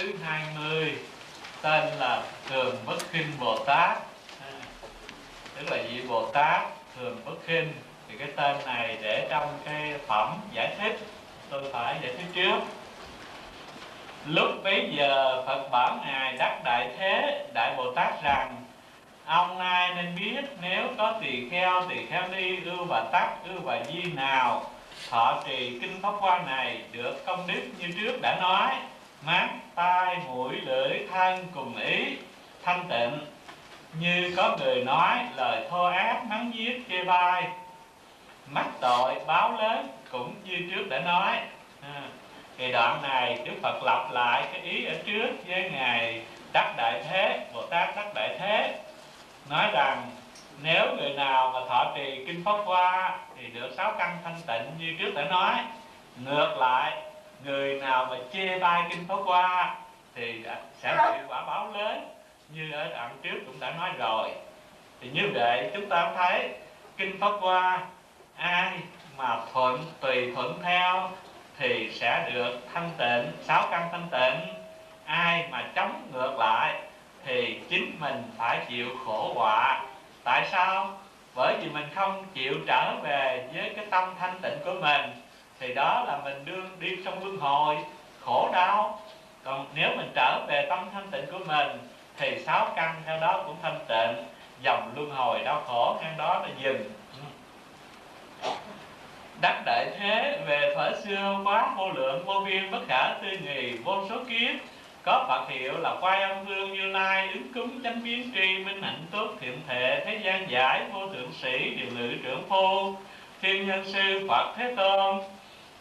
thứ 20 tên là Thường Bất Kinh Bồ Tát. À, tức là vị Bồ Tát Thường Bất Kinh thì cái tên này để trong cái phẩm giải thích tôi phải giải thích trước. Lúc bấy giờ Phật bảo ngài đắc đại thế đại Bồ Tát rằng ông ai nên biết nếu có tỳ kheo tỳ kheo ni ưu và tắc ưu và di nào thọ trì kinh pháp hoa này được công đức như trước đã nói? Mắt tai mũi lưỡi thân cùng ý. Thanh tịnh như có người nói lời thô ác mắng giết chê bai. Mắc tội báo lớn cũng như trước đã nói. À, thì đoạn này đức phật lặp lại cái ý ở trước với ngài đắc đại thế bồ tát đắc đại thế. Nói rằng nếu người nào mà thọ trì kinh pháp hoa thì được sáu căn thanh tịnh như trước đã nói. Ngược lại người nào mà chê bai kinh pháp hoa thì sẽ bị quả báo lớn. Như ở đoạn trước cũng đã nói rồi. Thì như vậy chúng ta thấy kinh pháp hoa ai mà thuận tùy thuận theo thì sẽ được thanh tịnh sáu căn thanh tịnh. Ai mà chống ngược lại thì chính mình phải chịu khổ họa. Tại sao? Bởi vì mình không chịu trở về với cái tâm thanh tịnh của mình thì đó là mình đương đi trong luân hồi, khổ đau. Còn nếu mình trở về tâm thanh tịnh của mình, thì sáu căn theo đó cũng thanh tịnh. Dòng luân hồi đau khổ ngang đó là dừng. Đắc đại thế về thuở xưa quá vô lượng, vô biên, bất khả tư nghì vô số kiếp. Có Phật hiệu là Quay Âm Vương Như Lai, ứng cúng chánh biến tri, minh hạnh tốt, thiện thể thế gian giải, vô thượng sĩ, điều nữ trưởng phu. Thiên nhân sư Phật Thế Tôn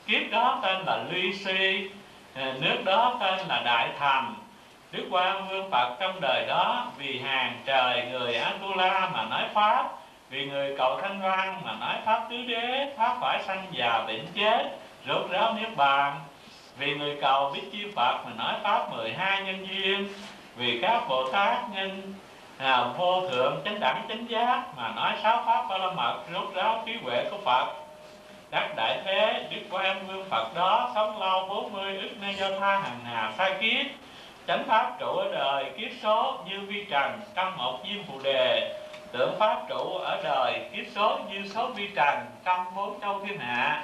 kiếp đó tên là ly si ờ, nước đó tên là Đại Thành. Đức Quan Vương Phật trong đời đó vì hàng trời người Atula mà nói pháp vì người cầu thanh văn mà nói pháp tứ đế pháp phải sanh già bệnh chết rốt ráo niết bàn. Vì người cầu biết chi Phật mà nói pháp 12 nhân duyên vì các Bồ Tát nhân à, vô thượng chánh đẳng chánh giác mà nói sáu pháp ba la mật rốt ráo trí huệ của Phật đắc đại thế đức quan vương Phật đó sống lâu 40 ức nay do tha hàng hà sai kiếp chánh pháp trụ ở đời, kiếp số như vi trần trong một diêm phù đề. Tượng pháp trụ ở đời, kiếp số như số vi trần trong bốn châu thiên hạ.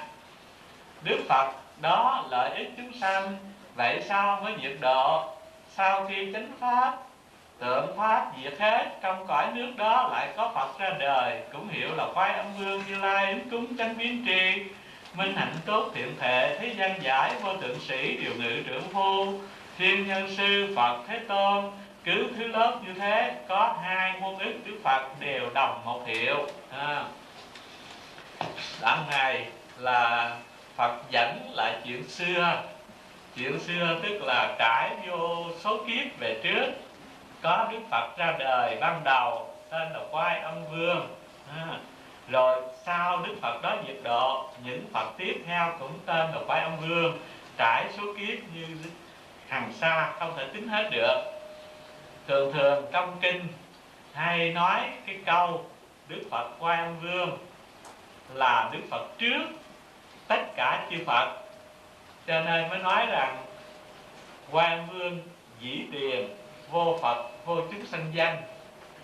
Đức phật đó lợi ích chúng sanh, vậy sao mới nhiệt độ sau khi chánh pháp tượng pháp diệt hết, trong cõi nước đó lại có phật ra đời. Cũng hiểu là khoái âm vương như lai ứng cúng chánh biến tri. Minh hạnh tốt thiện thể thế gian giải, vô tượng sĩ, điều ngự trưởng phu. Thiên nhân sư phật thế tôn cứ thứ lớp như thế, có hai môn ức đức phật đều đồng một hiệu. À. đoạn này là phật dẫn lại chuyện xưa. Chuyện xưa tức là trải vô số kiếp về trước có đức phật ra đời ban đầu, tên là quai âm vương. À. rồi sau đức phật đó diệt độ, những phật tiếp theo cũng tên là quai âm vương. Trải số kiếp như hàng xa không thể tính hết được. Thường thường trong kinh hay nói cái câu đức phật quan vương là đức phật trước tất cả chư phật. Cho nên mới nói rằng quan vương dĩ điền vô phật vô chúng sanh danh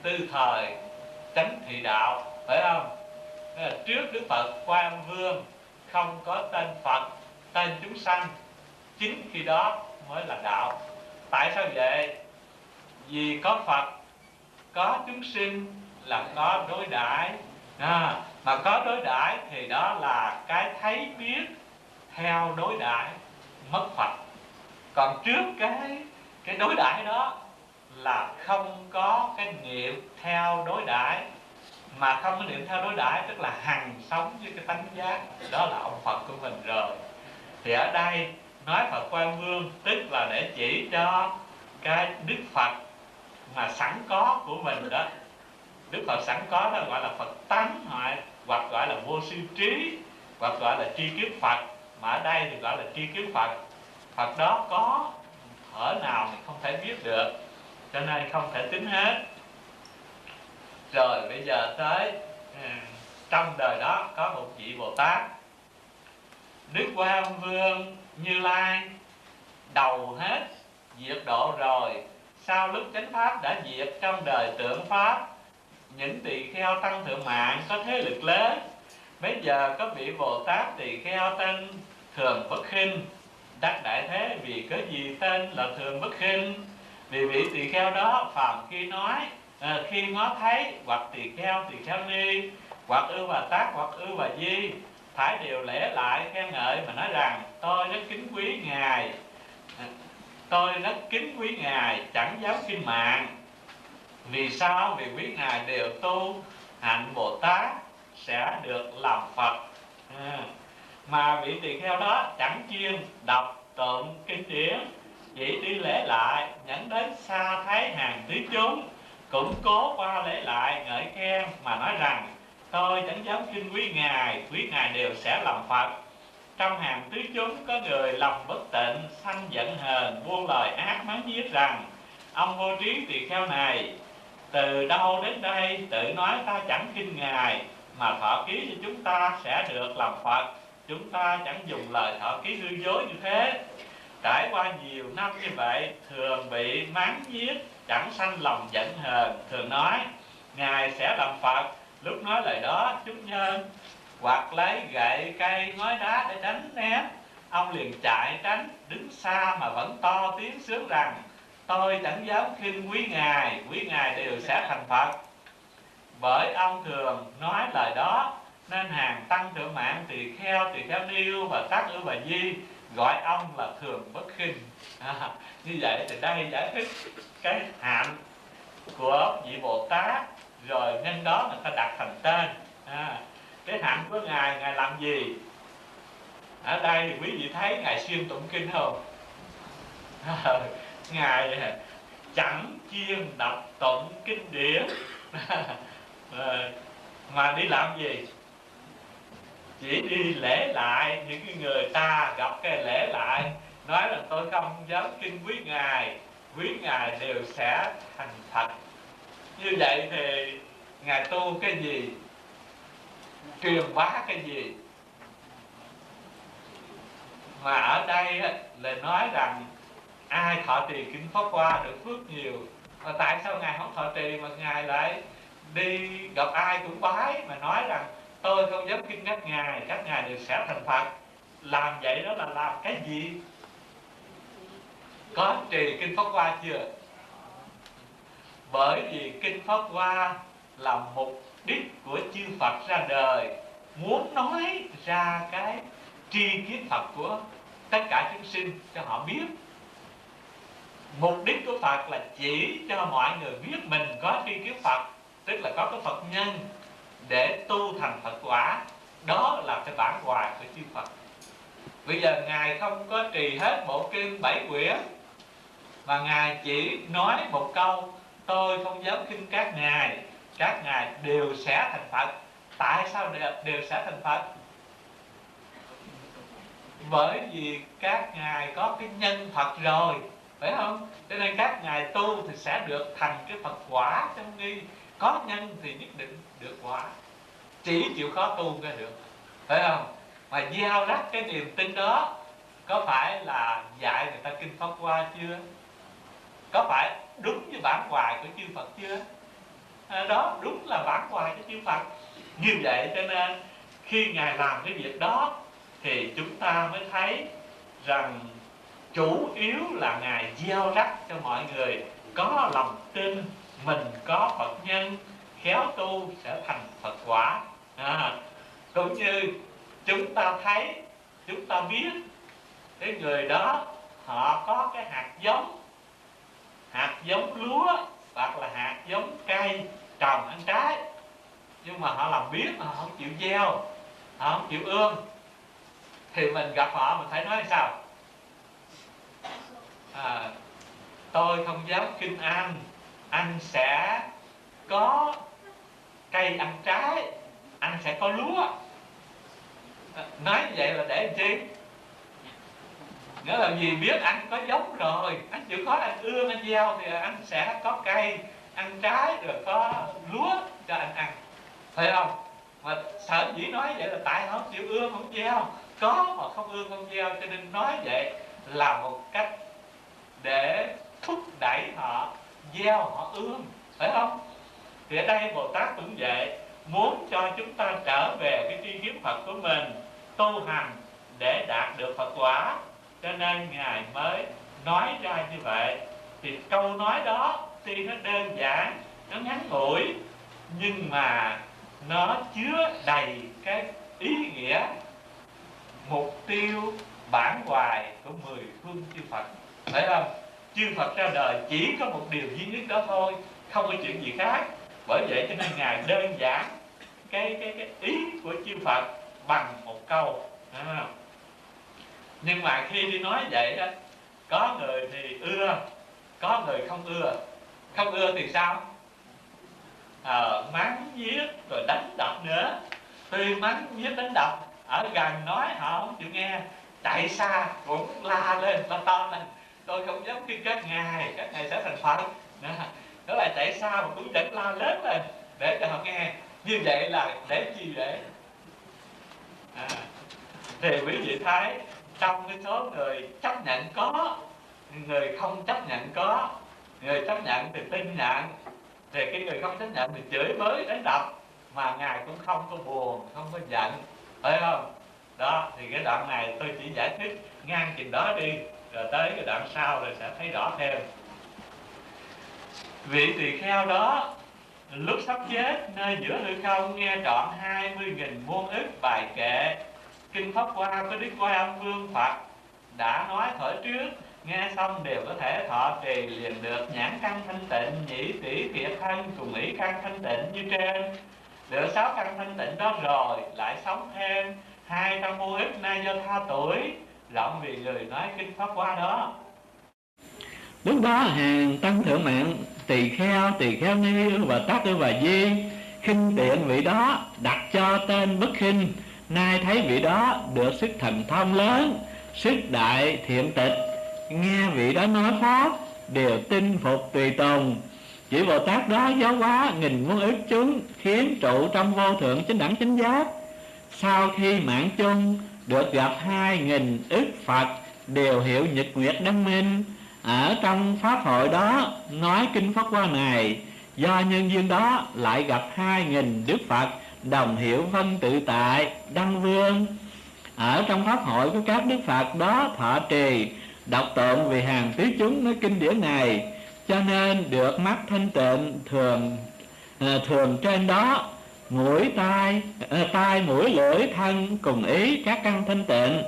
tư thời chánh thị đạo phải không? Là trước đức phật quan vương không có tên phật tên chúng sanh chính khi đó mới là đạo. Tại sao vậy? Vì có phật có chúng sinh là có đối đãi. À, mà có đối đãi thì đó là cái thấy biết theo đối đãi mất phật. Còn trước cái cái đối đãi đó là không có cái niệm theo đối đãi. Mà không có niệm theo đối đãi tức là hằng sống với cái tánh giác đó là ông phật của mình rồi. Thì ở đây nói Phật Quan Vương tức là để chỉ cho cái Đức Phật mà sẵn có của mình đó. Đức Phật sẵn có đó gọi là Phật tánh hoặc, hoặc gọi là vô sư trí hoặc gọi là tri kiến Phật. Mà ở đây thì gọi là tri kiến Phật. Phật đó có thở nào mình không thể biết được cho nên không thể tính hết. Rồi, bây giờ tới ừ, trong đời đó có một vị Bồ Tát. Đức Quan Vương như lai đầu hết diệt độ rồi, sau lúc chánh pháp đã diệt trong đời tượng pháp, những tỳ kheo tăng thượng mạng có thế lực lớn. Bây giờ có vị bồ tát tỳ kheo tên thường bất khinh. Đắc đại thế vì cớ gì tên là thường bất khinh? Vì vị tỳ kheo đó phàm khi nói à, khi ngó thấy hoặc tỳ kheo tỳ kheo ni hoặc ư bà tác hoặc ư bà di phải đều lễ lại khen ngợi mà nói rằng tôi rất kính quý ngài. Ờ, tôi rất kính quý ngài chẳng dám kinh mạng. Vì sao? Vì quý ngài đều tu hạnh bồ tát sẽ được làm phật. À, mà vị tỳ kheo đó chẳng chuyên đọc tụng kinh điển chỉ đi lễ lại dẫn đến xa thấy hàng tứ chúng. Cũng cố qua lễ lại, ngợi khen mà nói rằng, tôi chẳng dám kinh quý ngài quý ngài đều sẽ làm phật. Trong hàng tứ chúng có người lòng bất tịnh, sanh giận hờn, buông lời ác mắng nhiếc rằng, ông vô trí tỳ kheo này, từ đâu đến đây tự nói ta chẳng kinh ngài, mà thọ ký cho chúng ta sẽ được làm phật. Chúng ta chẳng dùng lời thọ ký hư dối như thế trải qua nhiều năm như vậy, thường bị mắng giết chẳng sanh lòng giận hờn, thường nói, ngài sẽ làm phật. Lúc nói lời đó, chúng nhân hoặc lấy gậy cây ngói đá để đánh ném. Ông liền chạy tránh, đứng xa mà vẫn to tiếng sướng rằng, tôi chẳng dám khinh quý ngài quý ngài đều sẽ thành phật. Bởi ông thường nói lời đó, nên hàng tăng thượng mạng tỳ kheo tỳ kheo niêu và tác ư và di gọi ông là thường bất khinh. À, như vậy thì đây giải thích cái hạnh của vị bồ tát rồi nhân đó người ta đặt thành tên. À, cái hạnh của ngài ngài làm gì? Ở đây thì quý vị thấy ngài xuyên tụng kinh không? À, ngài chẳng chuyên đọc tụng kinh điển. À, mà đi làm gì? Chỉ đi lễ lại, những cái người ta gặp cái lễ lại. Nói là tôi không dám kinh quý ngài quý ngài đều sẽ thành thật. Như vậy thì ngài tu cái gì? Truyền bá cái gì? Mà ở đây là nói rằng ai thọ trì kinh pháp qua được phước nhiều, mà tại sao ngài không thọ trì mà ngài lại đi gặp ai cũng bái mà nói rằng tôi không dám kinh các ngài các ngài đều sẽ thành phật. Làm vậy đó là làm cái gì? Có trì kinh pháp hoa chưa? Bởi vì kinh pháp hoa là mục đích của chư phật ra đời, muốn nói ra cái tri kiến phật của tất cả chúng sinh cho họ biết. Mục đích của phật là chỉ cho mọi người biết mình có tri kiến phật, tức là có cái phật nhân để tu thành Phật quả. Đó là cái bản hoài của chư Phật. Bây giờ ngài không có trì hết bộ kinh bảy quyển mà ngài chỉ nói một câu tôi không dám khinh các ngài các ngài đều sẽ thành Phật. Tại sao đều, đều sẽ thành Phật? Bởi vì các ngài có cái nhân Phật rồi phải không? Cho nên các ngài tu thì sẽ được thành cái Phật quả trong nghi. Có nhân thì nhất định được quả chỉ chịu khó tu mới được. Phải không? Mà gieo rắc cái niềm tin đó có phải là dạy người ta kinh pháp qua chưa? Có phải đúng như bản hoài của chư Phật chưa? À, đó đúng là bản hoài của chư Phật. Như vậy cho nên khi ngài làm cái việc đó thì chúng ta mới thấy rằng chủ yếu là ngài gieo rắc cho mọi người có lòng tin mình có Phật nhân khéo tu sẽ thành Phật quả. À, cũng như chúng ta thấy chúng ta biết cái người đó họ có cái hạt giống hạt giống lúa hoặc là hạt giống cây trồng ăn trái. Nhưng mà họ làm biết mà họ không chịu gieo họ không chịu ươm. Thì mình gặp họ mình phải nói sao? À, tôi không dám kinh anh anh sẽ có cây ăn trái anh sẽ có lúa. Nói vậy là để làm chi? Nghĩa là vì biết anh có giống rồi anh chịu khó anh ương anh gieo thì anh sẽ có cây, ăn trái rồi có lúa cho anh ăn. Phải không? Mà sở dĩ nói vậy là tại không chịu ương không gieo. Có mà không ương không gieo, cho nên nói vậy là một cách để thúc đẩy họ, gieo họ ương phải không? Thì ở đây bồ tát cũng vậy muốn cho chúng ta trở về cái tri kiến phật của mình, tu hành để đạt được phật quả. Cho nên ngài mới nói ra như vậy. Thì câu nói đó tuy nó đơn giản, nó ngắn ngủi, nhưng mà nó chứa đầy cái ý nghĩa, mục tiêu, bản hoài của mười phương chư Phật. Phải không? Chư Phật ra đời chỉ có một điều duy nhất đó thôi, không có chuyện gì khác bởi vậy cho nên ngài đơn giản cái cái cái ý của chư Phật bằng một câu à. nhưng mà khi đi nói vậy đó có người thì ưa có người không ưa. Không ưa thì sao? À, mắng giết rồi đánh đập nữa. Tuy mắng giết đánh đập ở gần nói họ không chịu nghe. Chạy xa cũng la lên la to lên. Tôi không dám khuyên các ngài các ngài sẽ thành phật nó lại tại sao mà cũng vẫn la lớn lên để cho họ nghe. Như vậy là để chi để? à, thì quý vị thấy trong cái số người chấp nhận có người không chấp nhận có người chấp nhận thì tin nhận thì cái người không chấp nhận thì chửi bới đánh đập mà ngài cũng không có buồn không có giận phải không? Đó thì cái đoạn này tôi chỉ giải thích ngang chừng đó đi rồi tới cái đoạn sau rồi sẽ thấy rõ thêm vị tỳ kheo đó, lúc sắp chết, nơi giữa hư không nghe trọn hai mươi nghìn muôn ức bài kệ. Kinh pháp hoa có đức quan âm vương phật đã nói thổi trước, nghe xong đều có thể thọ trì liền được. Nhãn căn thanh tịnh, nhĩ tỷ thiệt thân, cùng ý căn thanh tịnh như trên. Được sáu căn thanh tịnh đó rồi, lại sống thêm hai trăm muôn ức nay do tha tuổi, rộng vì người nói kinh pháp hoa đó. Lúc đó hàng tăng thượng mạng tỳ kheo tỳ kheo ni và tát và di. Khinh tiện vị đó đặt cho tên bất khinh. Nay thấy vị đó được sức thần thông lớn, sức đại thiện tịch. Nghe vị đó nói pháp, đều tin phục tùy tùng. Chỉ bồ tát đó giáo hóa nghìn muôn ức chúng, khiến trụ trong vô thượng chính đẳng chính giác. Sau khi mạng chung, được gặp hai nghìn ức phật, đều hiểu nhật nguyệt đăng minh ở trong pháp hội đó nói kinh pháp hoa này, do nhân duyên đó lại gặp hai nghìn đức phật đồng hiểu vân tự tại, đăng vương. Ở trong pháp hội của các đức phật đó thọ trì, đọc tụng vì hàng tứ chúng nói kinh điển này, cho nên được mắt thanh tịnh thường ờ, thường trên đó, mũi tai ờ, tai mũi lưỡi thân cùng ý các căn thanh tịnh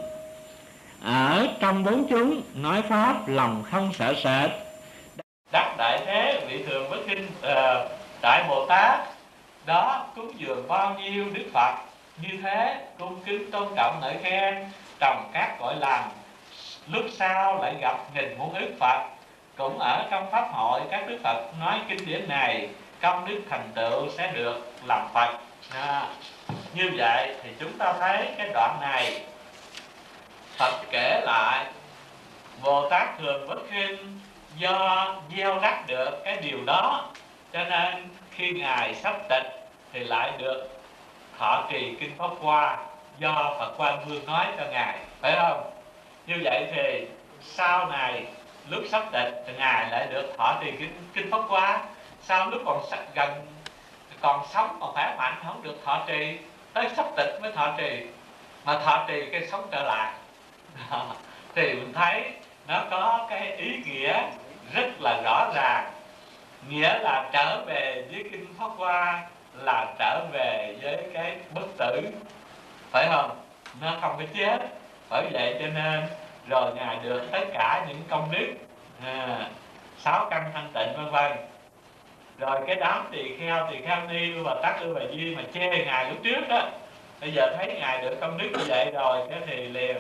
ở trong bốn chúng nói pháp lòng không sợ sệt. Đắc đại thế vị thường bất kinh uh, đại bồ tát đó cúng dường bao nhiêu đức phật. Như thế cung kính tôn trọng ngợi khen trồng các cõi lành. Lúc sau lại gặp nghìn muôn ức phật. Cũng ở trong pháp hội các đức phật nói kinh điển này công đức thành tựu sẽ được làm phật. À, như vậy thì chúng ta thấy cái đoạn này. Phật kể lại, Bồ Tát thường bất khinh do gieo rắc được cái điều đó, cho nên khi ngài sắp tịch thì lại được thọ trì kinh pháp hoa do Phật Quan Vương nói cho ngài, phải không? Như vậy thì sau này, lúc sắp tịch thì ngài lại được thọ trì kinh kinh pháp hoa. Sau lúc còn gần, còn sống còn khỏe mạnh không được thọ trì, tới sắp tịch mới thọ trì, mà thọ trì cái sống trở lại thì mình thấy nó có cái ý nghĩa rất là rõ ràng. Nghĩa là trở về với kinh pháp hoa là trở về với cái bất tử. Phải không? Nó không có chết. Bởi vậy cho nên rồi ngài được tất cả những công đức à, sáu căn thanh tịnh vân vân. Rồi cái đám tỳ kheo tỳ kheo ni và tắc ư và di mà chê ngài lúc trước đó bây giờ thấy ngài được công đức như vậy rồi thế thì liền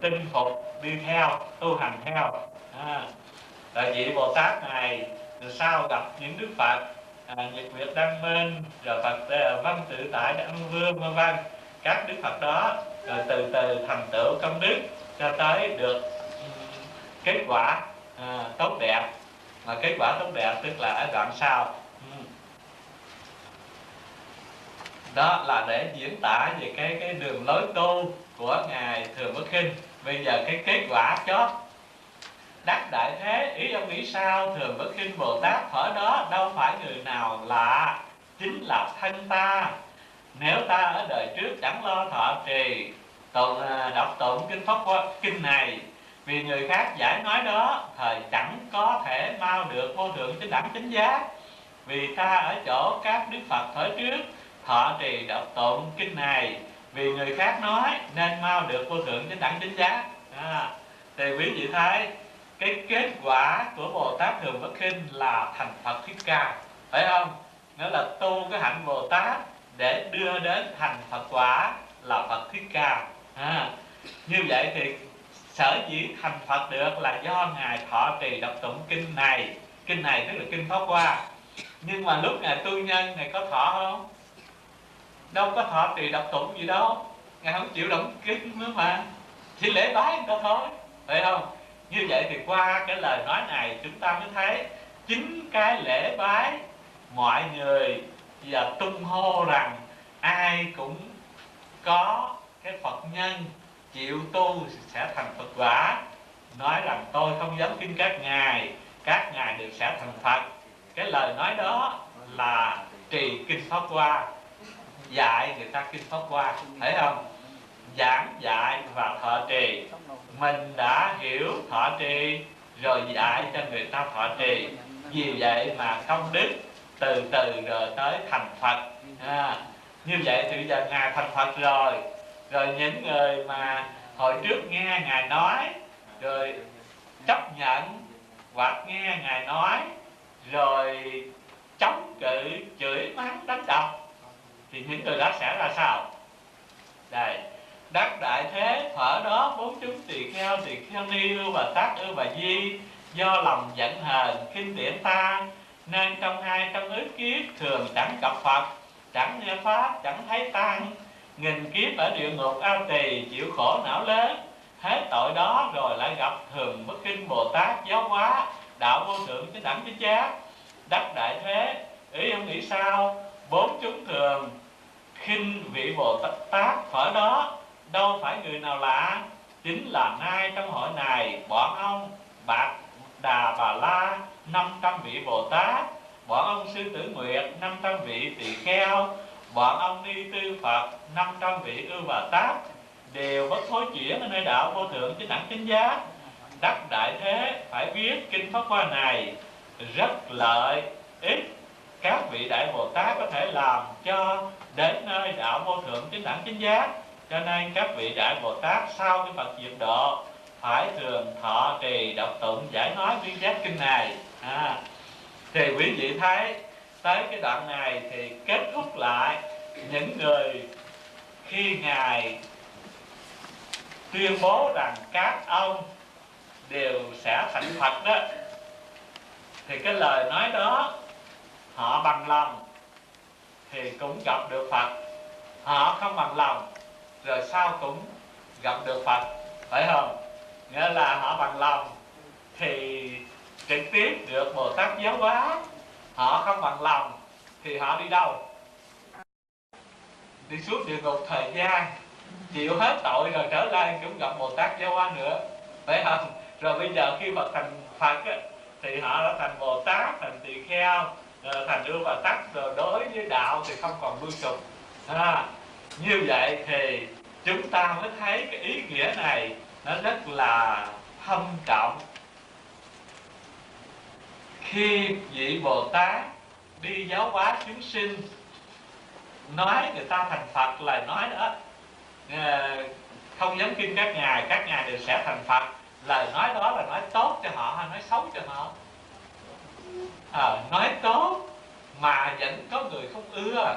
tinh phục đi theo tu hành theo. À, tại vị bồ tát này sau gặp những đức phật à, nhật nguyệt đăng minh rồi phật à, văn tự tại đăng vương vân vân. Các đức phật đó rồi từ từ thành tựu công đức cho tới được ừ, kết quả à, tốt đẹp. Mà kết quả tốt đẹp tức là ở đoạn sau. Ừ. Đó là để diễn tả về cái cái đường lối tu của ngài thường bất khinh. Bây giờ cái kết quả chót. Đắc đại thế, ý ông nghĩ sao? Thường bất kinh bồ tát ở đó, đâu phải người nào lạ, chính là thân ta. Nếu ta ở đời trước chẳng lo thọ trì, tụng à, đọc tụng kinh pháp kinh này, vì người khác giải nói đó, thời chẳng có thể mau được vô thượng chính đẳng chính giác. Vì ta ở chỗ các đức phật thời trước, thọ trì, đọc tụng kinh này vì người khác nói nên mau được vô thượng chính đẳng chính giác. À, thì quý vị thấy cái kết quả của bồ tát thường bất khinh là thành phật thích ca. Phải không? Nó là tu cái hạnh bồ tát để đưa đến thành phật quả là phật thích ca. À, như vậy thì sở dĩ thành phật được là do ngài thọ trì đọc tụng kinh này. Kinh này tức là kinh pháp hoa. Nhưng mà lúc ngài tu nhân ngài có thọ không? Đâu có thọ trì đọc tụng gì đâu. Ngài không chịu động kinh nữa mà. Chỉ lễ bái người ta thôi. Phải không? Như vậy thì qua cái lời nói này chúng ta mới thấy chính cái lễ bái mọi người và tung hô rằng ai cũng có cái phật nhân chịu tu sẽ thành phật quả. Nói rằng tôi không dám kinh các ngài các ngài đều sẽ thành phật. Cái lời nói đó là trì kinh pháp qua dạy người ta kinh pháp qua thấy không? Giảng dạy và thọ trì. Mình đã hiểu thọ trì rồi dạy cho người ta thọ trì. Vì vậy mà công đức từ từ rồi tới thành phật. À, như vậy thì bây giờ ngài thành phật rồi. Rồi những người mà hồi trước nghe ngài nói rồi chấp nhận hoặc nghe ngài nói rồi chống cự chửi mắng đánh đập thì những người đó sẽ ra sao? Đây đắc đại thế, thở đó, bốn chúng tỳ kheo tỳ kheo ni ưu bà tác ưu bà di. Do lòng giận hờn kinh điển ta, nên trong hai trong ước kiếp thường chẳng gặp phật, chẳng nghe pháp, chẳng thấy tăng. Nghìn kiếp ở địa ngục ao tỳ, chịu khổ não lớn. Hết tội đó rồi lại gặp thường bất kinh bồ tát giáo hóa, đạo vô thượng chánh đẳng chánh giác. Đắc đại thế, ý ông nghĩ sao? Bốn chúng thường khinh vị bồ tát ở đó, đâu phải người nào lạ. Chính là nay trong hội này, bọn ông bạc đà bà la 500 vị bồ tát, bọn ông sư tử nguyệt 500 vị tỳ kheo, bọn ông ni tư phật 500 vị ưu bà tát, đều bất thối chuyển ở nơi đạo vô thượng chánh đẳng chánh giác. Đắc đại thế phải viết kinh pháp hoa này rất lợi ích các vị đại bồ tát có thể làm cho đến nơi đạo vô thượng chính đẳng chính giác. Cho nên các vị đại bồ tát sau cái phật diệt độ phải thường thọ trì đọc tụng giải nói viên giác kinh này. À, thì quý vị thấy tới cái đoạn này thì kết thúc lại những người khi ngài tuyên bố rằng các ông đều sẽ thành phật đó. Thì cái lời nói đó họ bằng lòng thì cũng gặp được phật. Họ không bằng lòng, rồi sau cũng gặp được phật. Phải không? Nghĩa là họ bằng lòng thì trực tiếp được bồ tát giáo hóa. Họ không bằng lòng thì họ đi đâu? Đi suốt địa ngục thời gian. Chịu hết tội rồi trở lại cũng gặp bồ tát giáo hóa nữa. Phải không? Rồi bây giờ khi mà thành phật thì họ đã thành bồ tát, thành tỳ kheo. Ờ, thành đưa và tắc rồi đối với đạo thì không còn vương sụp à, như vậy thì chúng ta mới thấy cái ý nghĩa này nó rất là thâm trọng. Khi vị bồ tát đi giáo hóa chúng sinh nói người ta thành phật là nói đó ờ, không dám kinh các ngài các ngài đều sẽ thành phật. Lời nói đó là nói tốt cho họ hay nói xấu cho họ? À, nói tốt mà vẫn có người không ưa.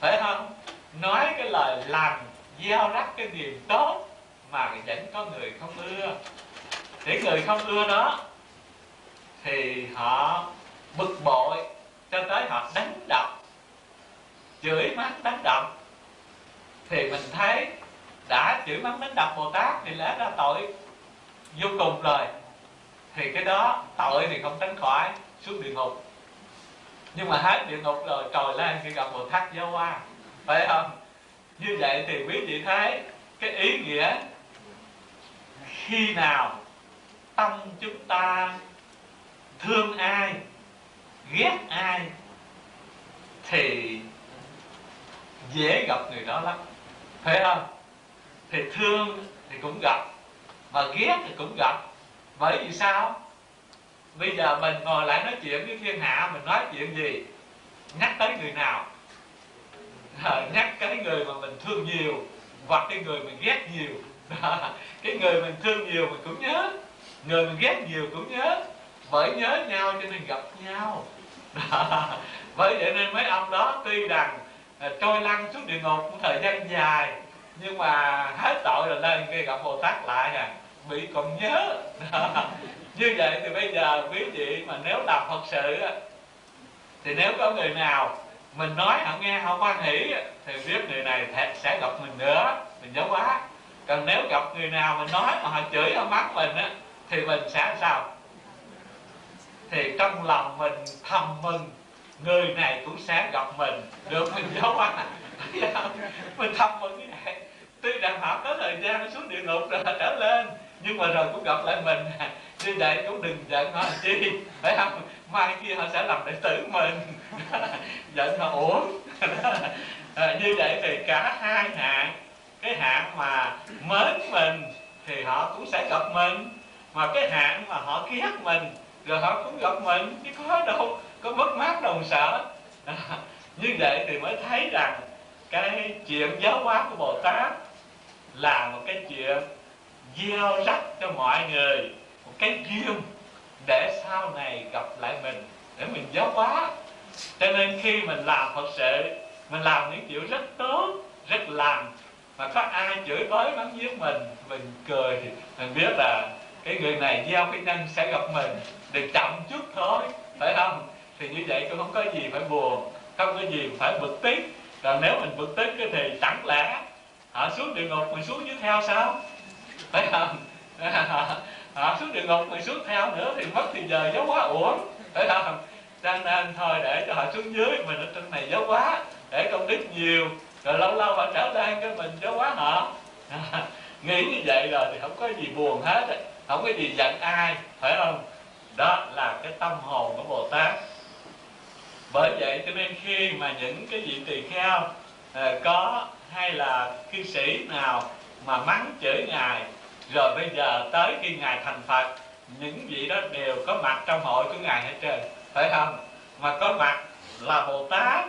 Phải không? Nói cái lời lành gieo rắc cái niềm tốt mà vẫn có người không ưa. Để người không ưa đó thì họ bực bội cho tới họ đánh đập. Chửi mắng đánh đập. Thì mình thấy đã chửi mắng đánh đập bồ tát thì lẽ ra tội vô cùng rồi. Thì cái đó tội thì không tránh khỏi xuống địa ngục. Nhưng mà hết địa ngục rồi, trời lên khi gặp bồ tát giáo hoa. Phải không? Như vậy thì quý vị thấy cái ý nghĩa khi nào tâm chúng ta thương ai, ghét ai thì dễ gặp người đó lắm. Phải không? Thì thương thì cũng gặp, mà ghét thì cũng gặp. Bởi vì sao? Bây giờ mình ngồi lại nói chuyện với thiên hạ mình nói chuyện gì? Nhắc tới người nào? À, nhắc cái người mà mình thương nhiều hoặc cái người mình ghét nhiều. Cái người mình thương nhiều mình cũng nhớ người mình ghét nhiều cũng nhớ. Bởi nhớ nhau cho nên gặp nhau. Bởi vậy nên mấy ông đó tuy rằng à, trôi lăn xuống địa ngục một thời gian dài nhưng mà hết tội rồi lên kia gặp bồ tát lại à bị còn nhớ. Như vậy thì bây giờ quý vị mà nếu làm phật sự thì nếu có người nào mình nói họ nghe, họ quan hỷ thì biết người này sẽ gặp mình nữa. Mình nhớ quá. Còn nếu gặp người nào mình nói mà họ chửi, họ mắng mình á, thì mình sẽ sao? Thì trong lòng mình thầm mừng, người này cũng sẽ gặp mình. Được, mình nhớ quá. Mình thầm mừng như vậy tuy rằng họ có thời gian xuống địa ngục rồi trở lên. Nhưng mà rồi cũng gặp lại mình. Như vậy cũng đừng giận họ chi. Phải không? Mai kia họ sẽ làm đệ tử mình. Giận họ uổng. À, như vậy thì cả hai hạng cái hạng mà mến mình thì họ cũng sẽ gặp mình. Mà cái hạng mà họ ghét mình rồi họ cũng gặp mình. Chứ có đâu có mất mát đồng sở à, như vậy thì mới thấy rằng cái chuyện giáo hóa của bồ tát là một cái chuyện gieo rắc cho mọi người, một cái duyên để sau này gặp lại mình, để mình giáo hóa. Cho nên khi mình làm phật sự, mình làm những chuyện rất tốt, rất lành, mà có ai chửi bới mắng giết mình mình cười mình biết là cái người này gieo cái nhân sẽ gặp mình được chậm chút thôi, phải không? Thì như vậy cũng không có gì phải buồn, không có gì phải bực tức. Còn nếu mình bực tức thì chẳng lẽ họ xuống địa ngục, mình xuống dưới theo sao? Phải không? Họ xuống địa ngục, mình xuống theo nữa thì mất thì giờ giấu quá uổng. Phải không? Cho nên thôi để cho họ xuống dưới, mình ở trên này giấu quá để công đức nhiều. Rồi lâu lâu họ trở lên cái mình giấu quá họ. Nghĩ như vậy rồi thì không có gì buồn hết không có gì giận ai, phải không? Đó là cái tâm hồn của bồ tát. Bởi vậy cho nên khi mà những cái vị tỳ kheo ờ, có hay là cư sĩ nào mà mắng chửi ngài, rồi bây giờ tới khi ngài thành phật, những vị đó đều có mặt trong hội của ngài hết trơn, phải không? Mà có mặt là bồ tát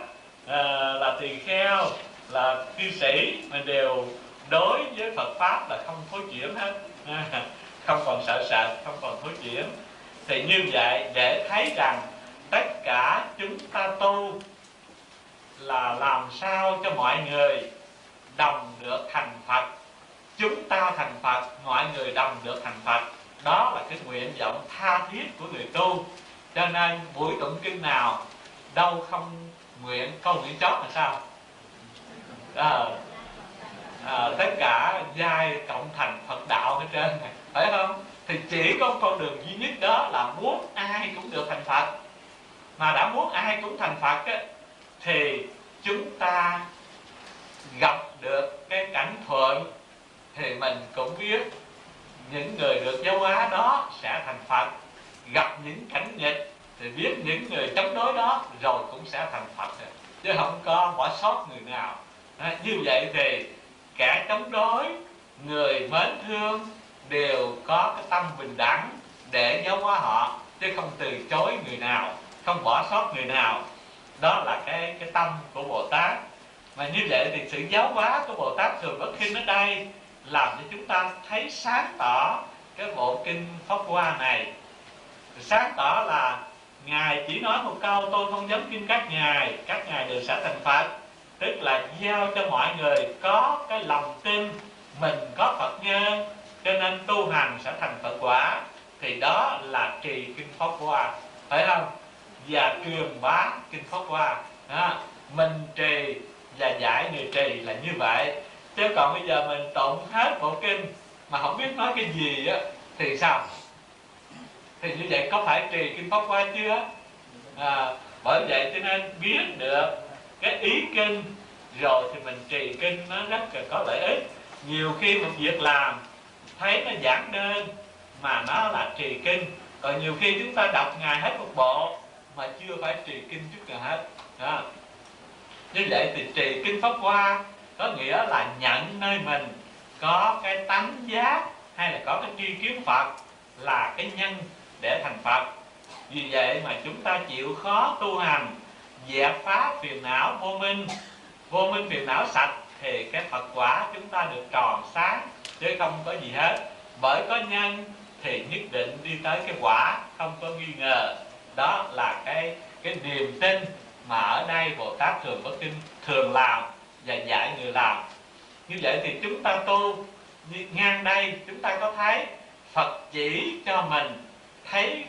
ờ, là tỳ kheo, là cư sĩ, mà đều đối với phật pháp là không thối chuyển hết. Không còn sợ sệt, không còn thối chuyển. Thì như vậy, để thấy rằng tất cả chúng ta tu là làm sao cho mọi người đồng được thành Phật. Chúng ta thành Phật mọi người đồng được thành Phật. Đó là cái nguyện vọng tha thiết của người tu. Cho nên buổi tụng kinh nào đâu không nguyện câu nguyện chót là sao? À, à, tất cả giai cộng thành Phật đạo ở trên này phải không? Thì chỉ có con đường duy nhất đó là muốn ai cũng được thành Phật. Mà đã muốn ai cũng thành Phật á, thì chúng ta gặp được cái cảnh thuận thì mình cũng biết những người được giáo hóa đó sẽ thành Phật. Gặp những cảnh nghịch thì biết những người chống đối đó rồi cũng sẽ thành Phật chứ không có bỏ sót người nào. À, như vậy thì kẻ chống đối người mến thương đều có cái tâm bình đẳng để giáo hóa họ chứ không từ chối người nào không bỏ sót người nào. Đó là cái cái tâm của bồ tát mà như vậy thì sự giáo hóa của bồ tát thường bất khinh ở đây làm cho chúng ta thấy sáng tỏ cái bộ kinh pháp hoa này. Sáng tỏ là ngài chỉ nói một câu tôi không giống kinh các ngài các ngài đều sẽ thành phật. Tức là giao cho mọi người có cái lòng tin mình có phật nhân cho nên tu hành sẽ thành phật quả. Thì đó là trì kinh pháp hoa. Phải không? Và truyền bá kinh pháp hoa. À, mình trì và giải người trì là như vậy. Chứ còn bây giờ mình tụng hết bộ kinh mà không biết nói cái gì á thì sao? Thì như vậy có phải trì kinh pháp qua chưa? À, bởi vậy cho nên biết được cái ý kinh rồi thì mình trì kinh nó rất là có lợi ích. Nhiều khi một việc làm thấy nó giản đơn mà nó là trì kinh. Còn nhiều khi chúng ta đọc ngài hết một bộ mà chưa phải trì kinh chút nào hết. Đó như vậy thì trì kinh pháp hoa có nghĩa là nhận nơi mình có cái tánh giác hay là có cái tri kiến phật là cái nhân để thành phật. Vì vậy mà chúng ta chịu khó tu hành, dẹp phá phiền não vô minh. Vô minh phiền não sạch thì cái phật quả chúng ta được tròn sáng, chứ không có gì hết. Bởi có nhân thì nhất định đi tới cái quả, không có nghi ngờ. Đó là cái cái niềm tin mà ở đây bồ tát thường bất kinh thường làm và dạy người làm. Như vậy thì chúng ta tu ngang đây chúng ta có thấy phật chỉ cho mình thấy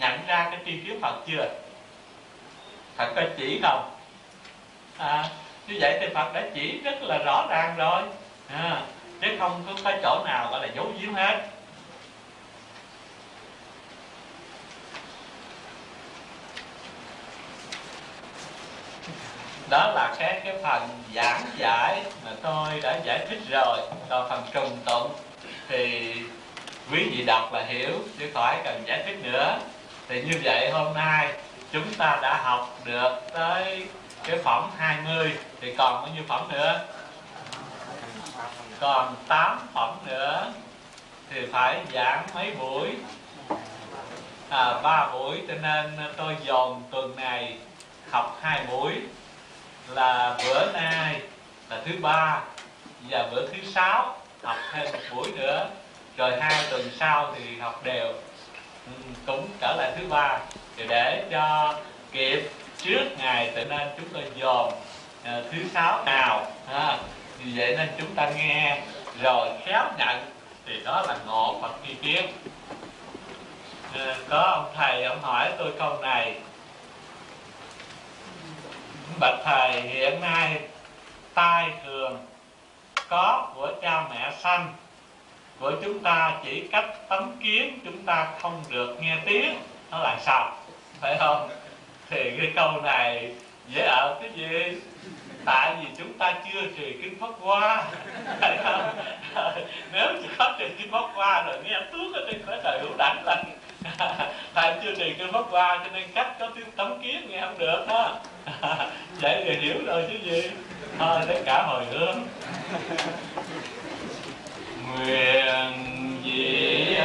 nhận ra cái tri kiến phật chưa? Phật có chỉ không? À, như vậy thì phật đã chỉ rất là rõ ràng rồi. À, chứ không có cái chỗ nào gọi là giấu giếm hết. Đó là cái cái phần giảng giải mà tôi đã giải thích rồi. Còn phần trùng tụng thì quý vị đọc là hiểu chứ khỏi cần giải thích nữa. Thì như vậy hôm nay chúng ta đã học được tới cái phẩm 20 thì còn bao nhiêu phẩm nữa? Còn 8 phẩm nữa. Thì phải giảng mấy buổi? À, 3 buổi cho nên tôi dồn tuần này học hai buổi là bữa nay là thứ ba và bữa thứ sáu học thêm một buổi nữa. Rồi hai tuần sau thì học đều. Ừ, cũng trở lại thứ ba. Thì để cho kịp trước ngày Tự nên chúng tôi dồn uh, thứ sáu nào ha vì vậy nên chúng ta nghe. Rồi khéo nhận thì đó là ngộ Phật chi kiến. Uh, có ông thầy ông hỏi tôi câu này bạch thầy, hiện nay tai thường có của cha mẹ sanh. Của chúng ta chỉ cách tấm kiến, chúng ta không được nghe tiếng. Nó là sao? Phải không? Thì cái câu này dễ ở cái gì? Tại vì chúng ta chưa trì kinh pháp qua phải không? Nếu chỉ có trì kinh pháp qua rồi nghe tuốt ở trên cõi đời hữu đẳng là thầy chưa trì kinh pháp hoa, cho nên cách có tiếng tấm kiến nghe không được đó vậy thì hiểu rồi chứ gì. Thôi tất cả hồi hướng nguyện gì